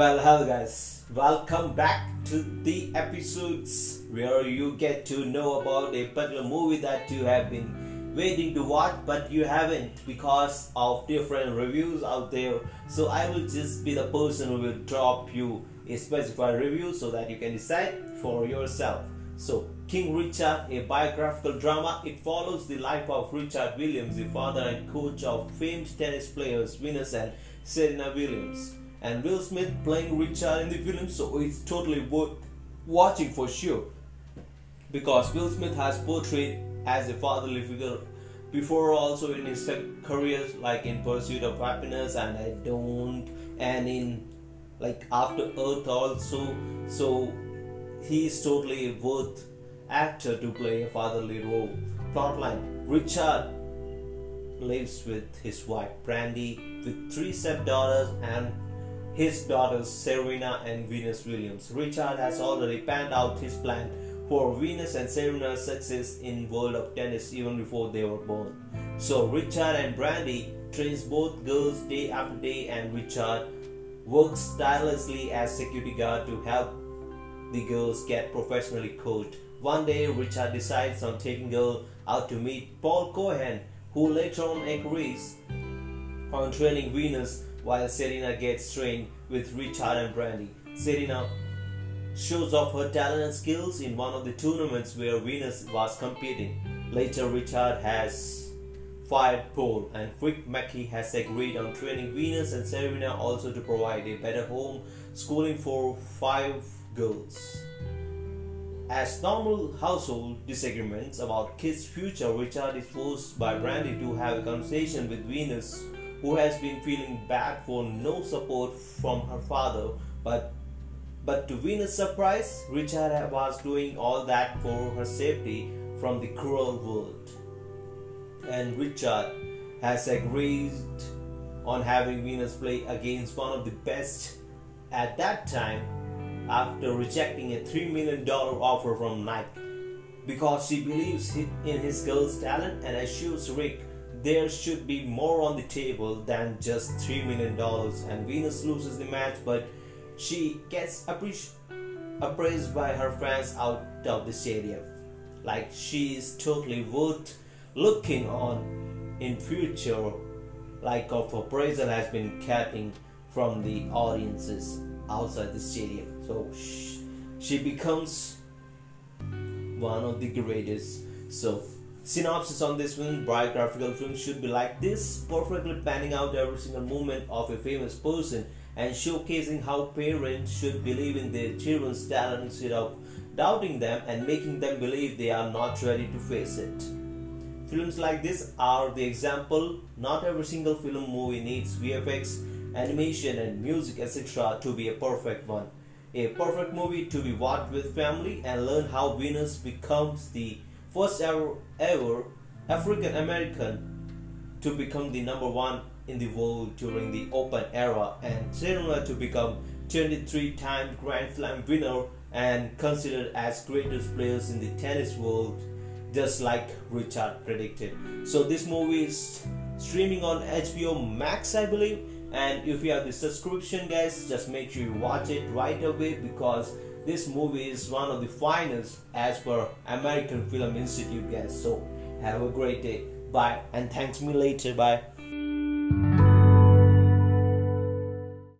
Well, hello guys, welcome back to the episodes where you get to know about a particular movie that you have been waiting to watch but you haven't because of different reviews out there. So, I will just be the person who will drop you a specified review so that you can decide for yourself. So, King Richard, a biographical drama, it follows the life of Richard Williams, the father and coach of famed tennis players Venus and Serena Williams and Will Smith playing Richard in the film, so it's totally worth watching for sure. Because Will Smith has portrayed as a fatherly figure before, also in his career, like in Pursuit of Happyness and I Don't, and in like After Earth also. So he's totally worth actor to play a fatherly role. Plotline: Richard lives with his wife Brandy with three stepdaughters and his daughters Serena and Venus Williams. Richard has already planned out his plan for Venus and Serena's success in world of tennis even before they were born. So Richard and Brandy trains both girls day after day and Richard works tirelessly as security guard to help the girls get professionally coached. One day Richard decides on taking girl out to meet Paul Cohen who later on agrees on training Venus while Serena gets trained with Richard and Brandy. Serena shows off her talent and skills in one of the tournaments where Venus was competing. Later, Richard has fired Paul, and Rick Macci has agreed on training Venus and Serena also to provide a better home schooling for five girls. As normal household disagreements about kids' future, Richard is forced by Brandy to have a conversation with Venus who has been feeling bad for no support from her father, but but to Venus' surprise, Richard was doing all that for her safety from the cruel world. And Richard has agreed on having Venus play against one of the best at that time after rejecting a $3 million offer from Nike because she believes in his girl's talent and assures Rick there should be more on the table than just $3 million. And Venus loses the match, but she gets appraised by her fans out of the stadium. Like she is totally worth looking on in future, like of appraisal has been getting from the audiences outside the stadium. So she becomes one of the greatest. So Synopsis on this film biographical film should be like this perfectly panning out every single moment of a famous person and showcasing how parents should believe in their children's talent instead of doubting them and making them believe they are not ready to face it. Films like this are the example. Not every single film movie needs VFX, animation, and music, etc., to be a perfect one. A perfect movie to be watched with family and learn how Venus becomes the first ever, ever African American to become the number one in the world during the Open era, and Serena to become 23 time Grand Slam winner and considered as greatest players in the tennis world, just like Richard predicted. So, this movie is streaming on HBO Max, I believe. And if you have the subscription, guys, just make sure you watch it right away because this movie is one of the finest as per American Film Institute guys. So have a great day. Bye and thanks me later. Bye.